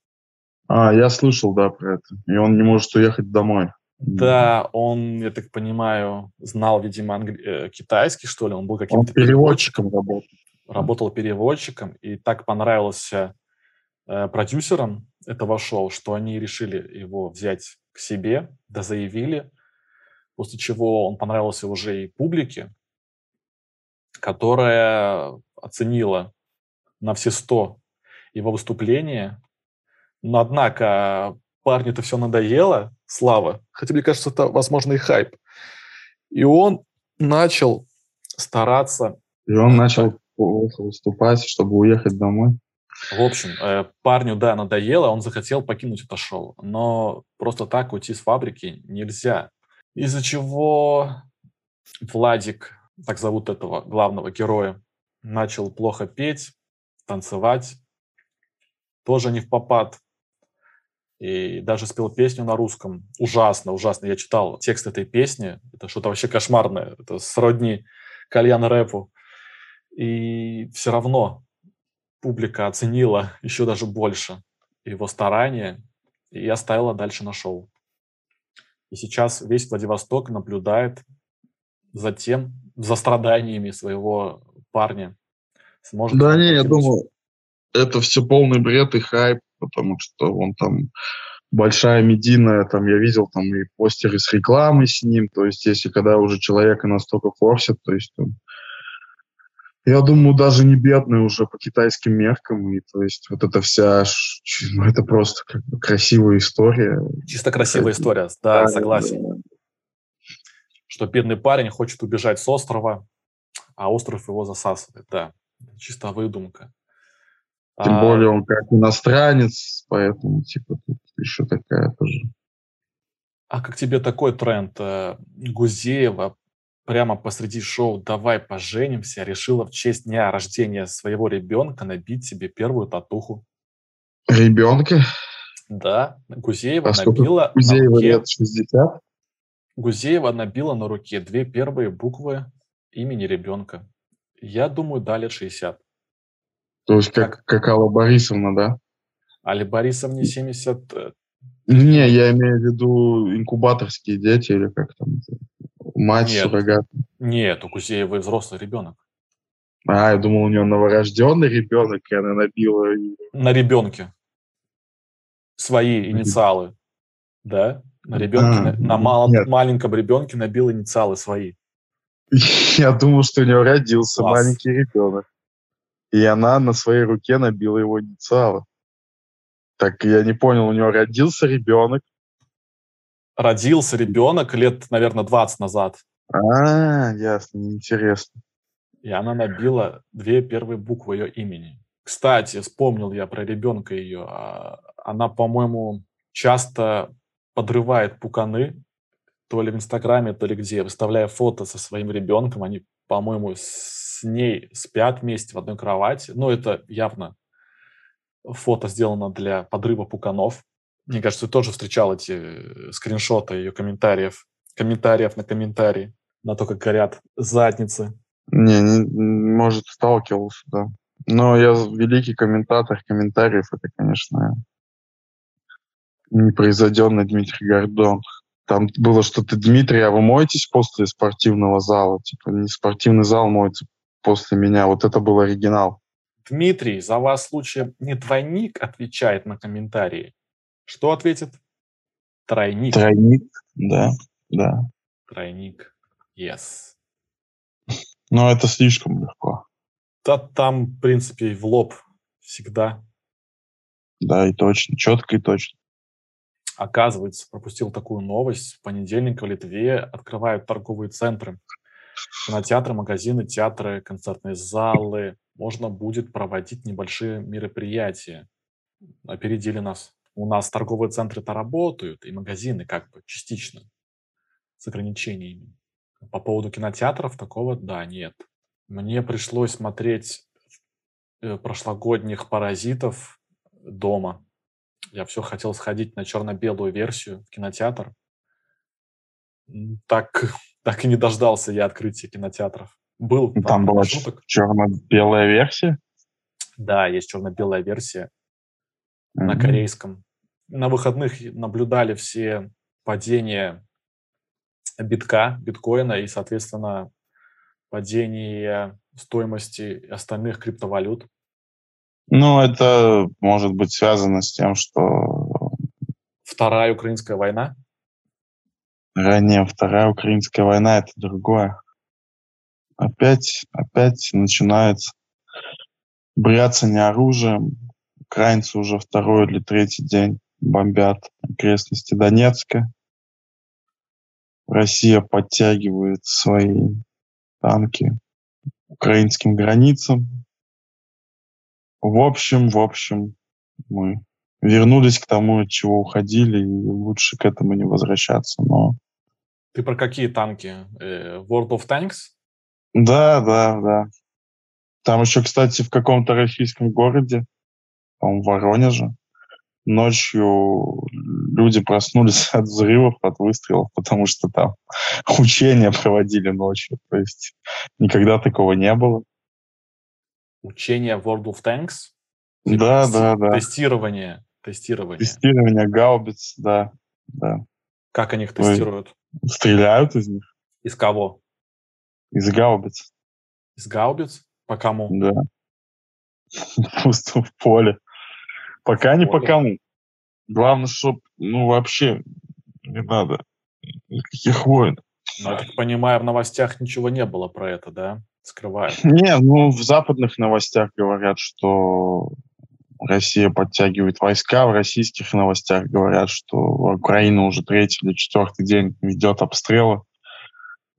А, я слышал, да, про это. И он не может уехать домой.
Да, он, я так понимаю, знал, видимо, англи... э, китайский, что ли, он был
Он
каким-то
переводчиком работал.
работал переводчиком, и так понравился э, продюсерам этого шоу, что они решили его взять к себе, да заявили, после чего он понравился уже и публике, которая оценила на все сто его выступление. Но, однако, парню это все надоело, слава, хотя, мне кажется, это, возможно, и хайп. И он начал стараться
И он начал плохо выступать, чтобы уехать домой.
В общем, э, парню, да, надоело, он захотел покинуть это шоу, но просто так уйти с фабрики нельзя. Из-за чего Владик, так зовут этого главного героя, начал плохо петь, танцевать, тоже не в попад. И даже спел песню на русском. Ужасно, ужасно. Я читал текст этой песни. Это что-то вообще кошмарное. Это сродни кальян рэпу. И все равно публика оценила еще даже больше его старания и оставила дальше на шоу. И сейчас весь Владивосток наблюдает за тем, за страданиями своего парня. Сможет
Да не, я думаю, это все полный бред и хайп, потому что он там большая медийная, там я видел там и постеры с рекламой с ним, то есть если когда уже человека настолько форсят, то есть он, я думаю, даже не бедный уже по китайским меркам, и то есть вот эта вся, ну, это просто как бы красивая история.
Чисто красивая
Какая-то-
история, да, согласен. Что бедный парень хочет убежать с острова, а остров его засасывает, да. Чисто выдумка.
Тем
А,
более он как иностранец, поэтому типа тут еще такая тоже.
А как тебе такой тренд? э, Гузеева прямо посреди шоу «Давай поженимся» решила в честь дня рождения своего ребенка набить себе первую татуху.
Ребенка,
Да, Гузеева
а
набила на
Кузеева
руке,
лет? 60?
Гузеева набила на руке две первые буквы имени ребенка. Я думаю, да, лет 60.
То есть как, как Алла Борисовна, да?
Али Борисовне 70, э,
Не, я имею в виду инкубаторские дети или как там. Мать,
Нет.
суррогат.
нет, у Гузеевой взрослый ребенок.
А, я думал, у нее новорожденный ребенок, и она набила.
На ребенке. Свои инициалы. Да? На ребенке,
А,
на, на мал-
нет.
маленьком ребенке набил инициалы свои.
Я думал, что у нее родился
Класс.
маленький ребенок. И она на своей руке набила его инициалы. Так я не понял, у нее родился ребенок.
Родился ребенок лет, наверное, 20 назад.
А, ясно, интересно.
И она набила две первые буквы ее имени. Кстати, вспомнил я про ребенка ее. а, Она, по-моему, часто подрывает пуканы, то ли в Инстаграме, то ли где, выставляя фото со своим ребенком. Они, по-моему, с ней спят вместе в одной кровати. Ну, это явно фото сделано для подрыва пуканов. Мне кажется, ты тоже встречал эти э, скриншоты ее комментариев, комментариев на комментарии, на то, как горят задницы.
Не, не, может, сталкивался, да. Но я великий комментатор комментариев, это, конечно, непроизведенный Дмитрий Гордон. Там было что-то, Дмитрий, а вы моетесь после спортивного зала? Типа, не спортивный зал моется после меня. Вот это был оригинал.
Дмитрий, за вас лучше не двойник отвечает на комментарии. Что ответит? Тройник.
Тройник, да, да.
Тройник. Yes.
Но это слишком легко.
Да там, в принципе, и в лоб всегда.
Да, и точно, четко и точно.
Оказывается, пропустил такую новость. В понедельник в Литве открывают торговые центры. Кинотеатры, магазины, театры, концертные залы. Можно будет проводить небольшие мероприятия. Опередили нас. У нас торговые центры-то работают, и магазины как бы частично с ограничениями. По поводу кинотеатров такого, да, нет. Мне пришлось смотреть э, прошлогодних «Паразитов» дома. Я все хотел сходить на черно-белую версию в кинотеатр. Так, так и не дождался я открытия кинотеатров. Был
Там
там
была
маршруток.
черно-белая версия.
Да, есть черно-белая версия на
Мгм.
корейском. на выходных наблюдали все падения битка, биткоина и, соответственно, падение стоимости остальных криптовалют?
Ну, это может быть связано с тем, что...
Вторая украинская война?
Ранее Вторая украинская война — это другое. Опять, опять начинается бряться оружием. Украинцы уже второй или третий день бомбят окрестности Донецка. Россия подтягивает свои танки украинским границам. В общем, в общем, мы вернулись к тому, от чего уходили, и лучше к этому не возвращаться. Но...
Ты про какие танки? Э, World of Tanks?
Да, да, да. Там еще, кстати, в каком-то российском городе, по-моему, Воронеже, ночью люди проснулись от взрывов, от выстрелов, потому что там учения проводили ночью. То есть никогда такого не было.
Учения World of Tanks?
Да, Тести- да, да.
Тестирование. Тестирование.
Тестирование гаубиц, да, да.
Как они их тестируют?
Стреляют из них.
Из кого?
Из гаубиц.
Из гаубиц? По кому?
Да. Просто в поле. Пока не по кому. Главное, чтобы, ну, вообще не надо никаких войн.
Ну, я так понимаю, в новостях ничего не было про это, да? Скрывают.
Не, ну, в западных новостях говорят, что Россия подтягивает войска, в российских новостях говорят, что Украина уже третий или четвертый день ведет обстрелы.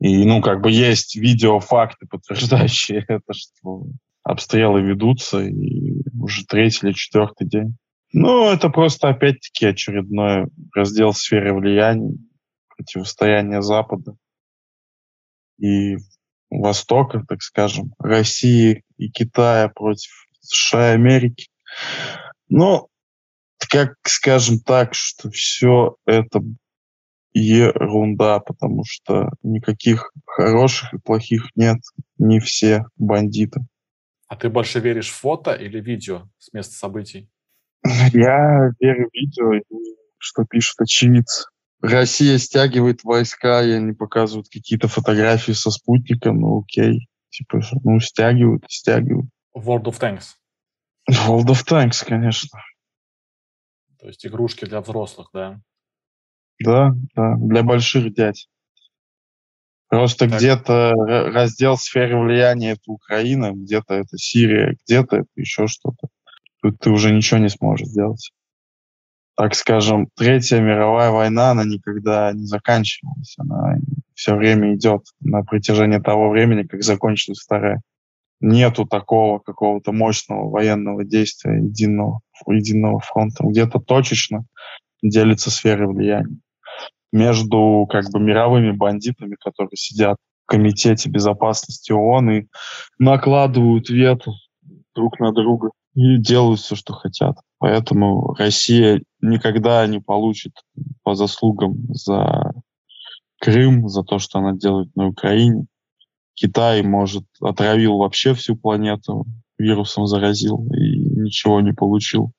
И, ну, как бы есть видеофакты, подтверждающие это, что обстрелы ведутся, и уже третий или четвертый день. Ну, это просто, опять-таки, очередной раздел сферы влияния, противостояние Запада и Востока, так скажем, России и Китая против США и Америки. Но, как скажем так, что все это ерунда, потому что никаких хороших и плохих нет, не все бандиты.
А ты больше веришь в фото или видео с места событий?
Я верю в видео, что пишут очевидцы. Россия стягивает войска, и они показывают какие-то фотографии со спутником, ну окей. Типа, ну, стягивают, стягивают.
World of Tanks.
World of Tanks, конечно.
То есть игрушки для взрослых, да?
Да, да, для больших дядь. Просто так. где-то раздел сферы влияния это Украина, где-то это Сирия, где-то это еще что-то. Тут ты уже ничего не сможешь сделать. Так скажем, Третья мировая война, она никогда не заканчивалась. Она все время идет на протяжении того времени, как закончилась Вторая. Нету такого какого-то мощного военного действия единого, единого фронта. Где-то точечно делится сферы влияния между как бы мировыми бандитами, которые сидят в Комитете безопасности ООН и накладывают вето друг на друга и делают все, что хотят. Поэтому Россия никогда не получит по заслугам за Крым, за то, что она делает на Украине. Китай, может, отравил вообще всю планету, вирусом заразил и ничего не получил.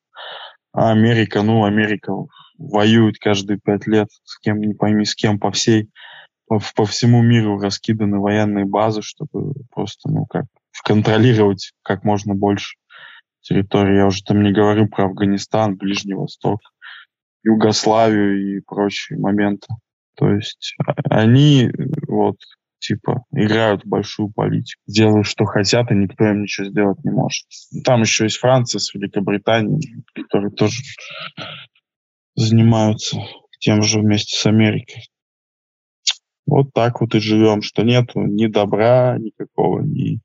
А Америка, ну, Америка воюет каждые пять лет с кем, не пойми с кем, по всей, по, по всему миру раскиданы военные базы, чтобы просто, ну, как, контролировать как можно больше территории. Я уже там не говорю про Афганистан, Ближний Восток, Югославию и прочие моменты. То есть а, они вот типа играют большую политику, делают, что хотят, и никто им ничего сделать не может. Там еще есть Франция с Великобританией, которые тоже занимаются тем же вместе с Америкой. Вот так вот и живем, что нет ни добра никакого, ни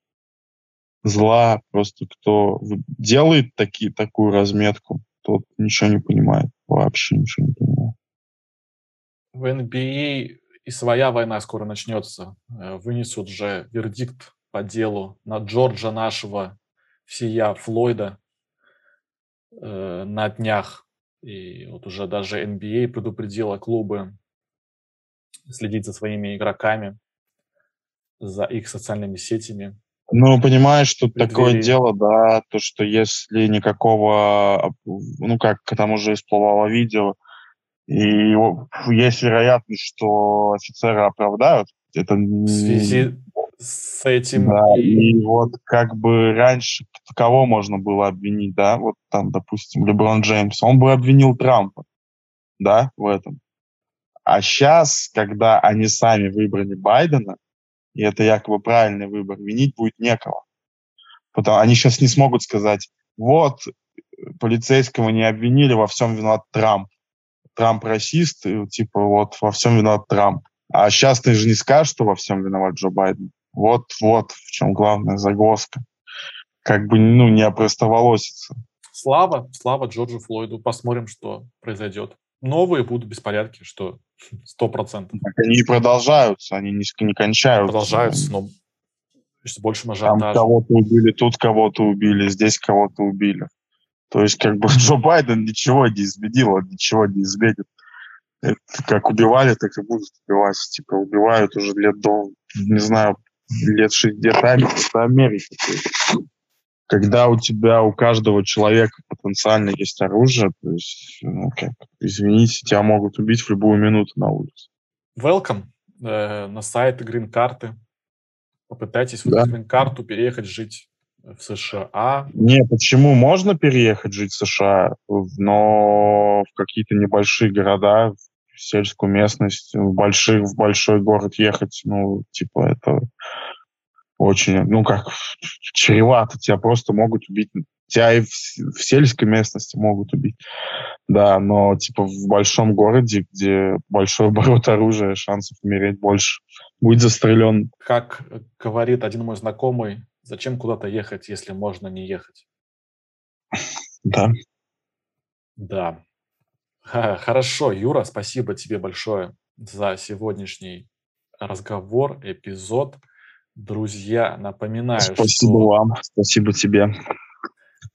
зла. Просто кто делает такие, такую разметку, тот ничего не понимает, вообще ничего не понимает.
В NBA и своя война скоро начнется. Э, вынесут же вердикт по делу на Джорджа нашего всея Флойда э, на днях. И вот уже даже NBA предупредила клубы следить за своими игроками, за их социальными сетями.
Ну, понимаешь, тут такое дело, да, то, что если никакого, ну, как там уже всплывало видео, и есть вероятность, что офицеры оправдают. Это
в связи с этим.
Да, и вот как бы раньше кого можно было обвинить, да, вот там, допустим, Леброн Джеймс, он бы обвинил Трампа, да, в этом. А сейчас, когда они сами выбрали Байдена, и это якобы правильный выбор, винить будет некого. Потому они сейчас не смогут сказать, вот, полицейского не обвинили, во всем виноват Трамп. Трамп расист, и, типа вот во всем виноват Трамп. А сейчас ты же не скажешь, что во всем виноват Джо Байден. Вот, вот в чем главная загвоздка. Как бы, ну, не опростоволоситься.
Слава, слава Джорджу Флойду. Посмотрим, что произойдет. Новые будут беспорядки, что сто процентов.
Они продолжаются, они не, не кончаются.
Продолжаются, но с большим
ажиотажем. Там кого-то убили, тут кого-то убили, здесь кого-то убили. То есть, как бы Джо Байден ничего не изменил, он ничего не изменит. Это как убивали, так и будут убивать. Типа убивают уже лет до, не знаю, лет 60 это Америка. Когда у тебя, у каждого человека потенциально есть оружие, то есть, ну, как, извините, тебя могут убить в любую минуту на улице.
Welcome э, на сайт Грин-карты. Попытайтесь да. грин-карту переехать жить в США.
Не, почему? Можно переехать жить в США, но в какие-то небольшие города, в сельскую местность, в, больших, в большой город ехать, ну, типа, это очень, ну, как чревато, тебя просто могут убить. Тебя и в, в сельской местности могут убить. Да, но, типа, в большом городе, где большой оборот оружия, шансов умереть больше. Будет застрелен.
Как говорит один мой знакомый, Зачем куда-то ехать, если можно не ехать?
Да.
Да. Хорошо, Юра, спасибо тебе большое за сегодняшний разговор, эпизод. Друзья, напоминаю,
Спасибо что... вам, спасибо тебе.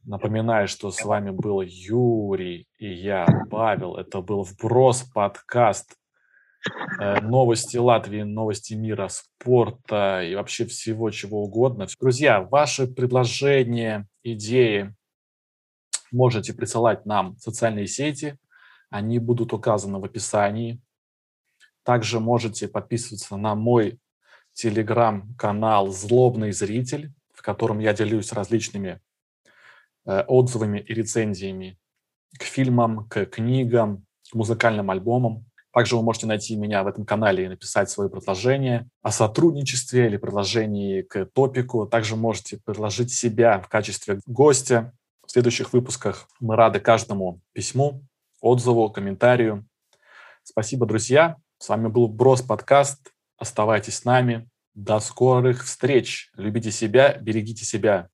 Напоминаю, что с вами был Юрий и я, Павел. Это был «Вброс» подкаст новости Латвии, новости мира, спорта и вообще всего чего угодно. Друзья, ваши предложения, идеи можете присылать нам в социальные сети. Они будут указаны в описании. Также можете подписываться на мой телеграм-канал «Злобный зритель», в котором я делюсь различными э, отзывами и рецензиями к фильмам, к книгам, к музыкальным альбомам. Также вы можете найти меня в этом канале и написать свое предложение о сотрудничестве или предложении к топику. Также можете предложить себя в качестве гостя. В следующих выпусках мы рады каждому письму, отзыву, комментарию. Спасибо, друзья. С вами был Брос подкаст. Оставайтесь с нами. До скорых встреч. Любите себя, берегите себя.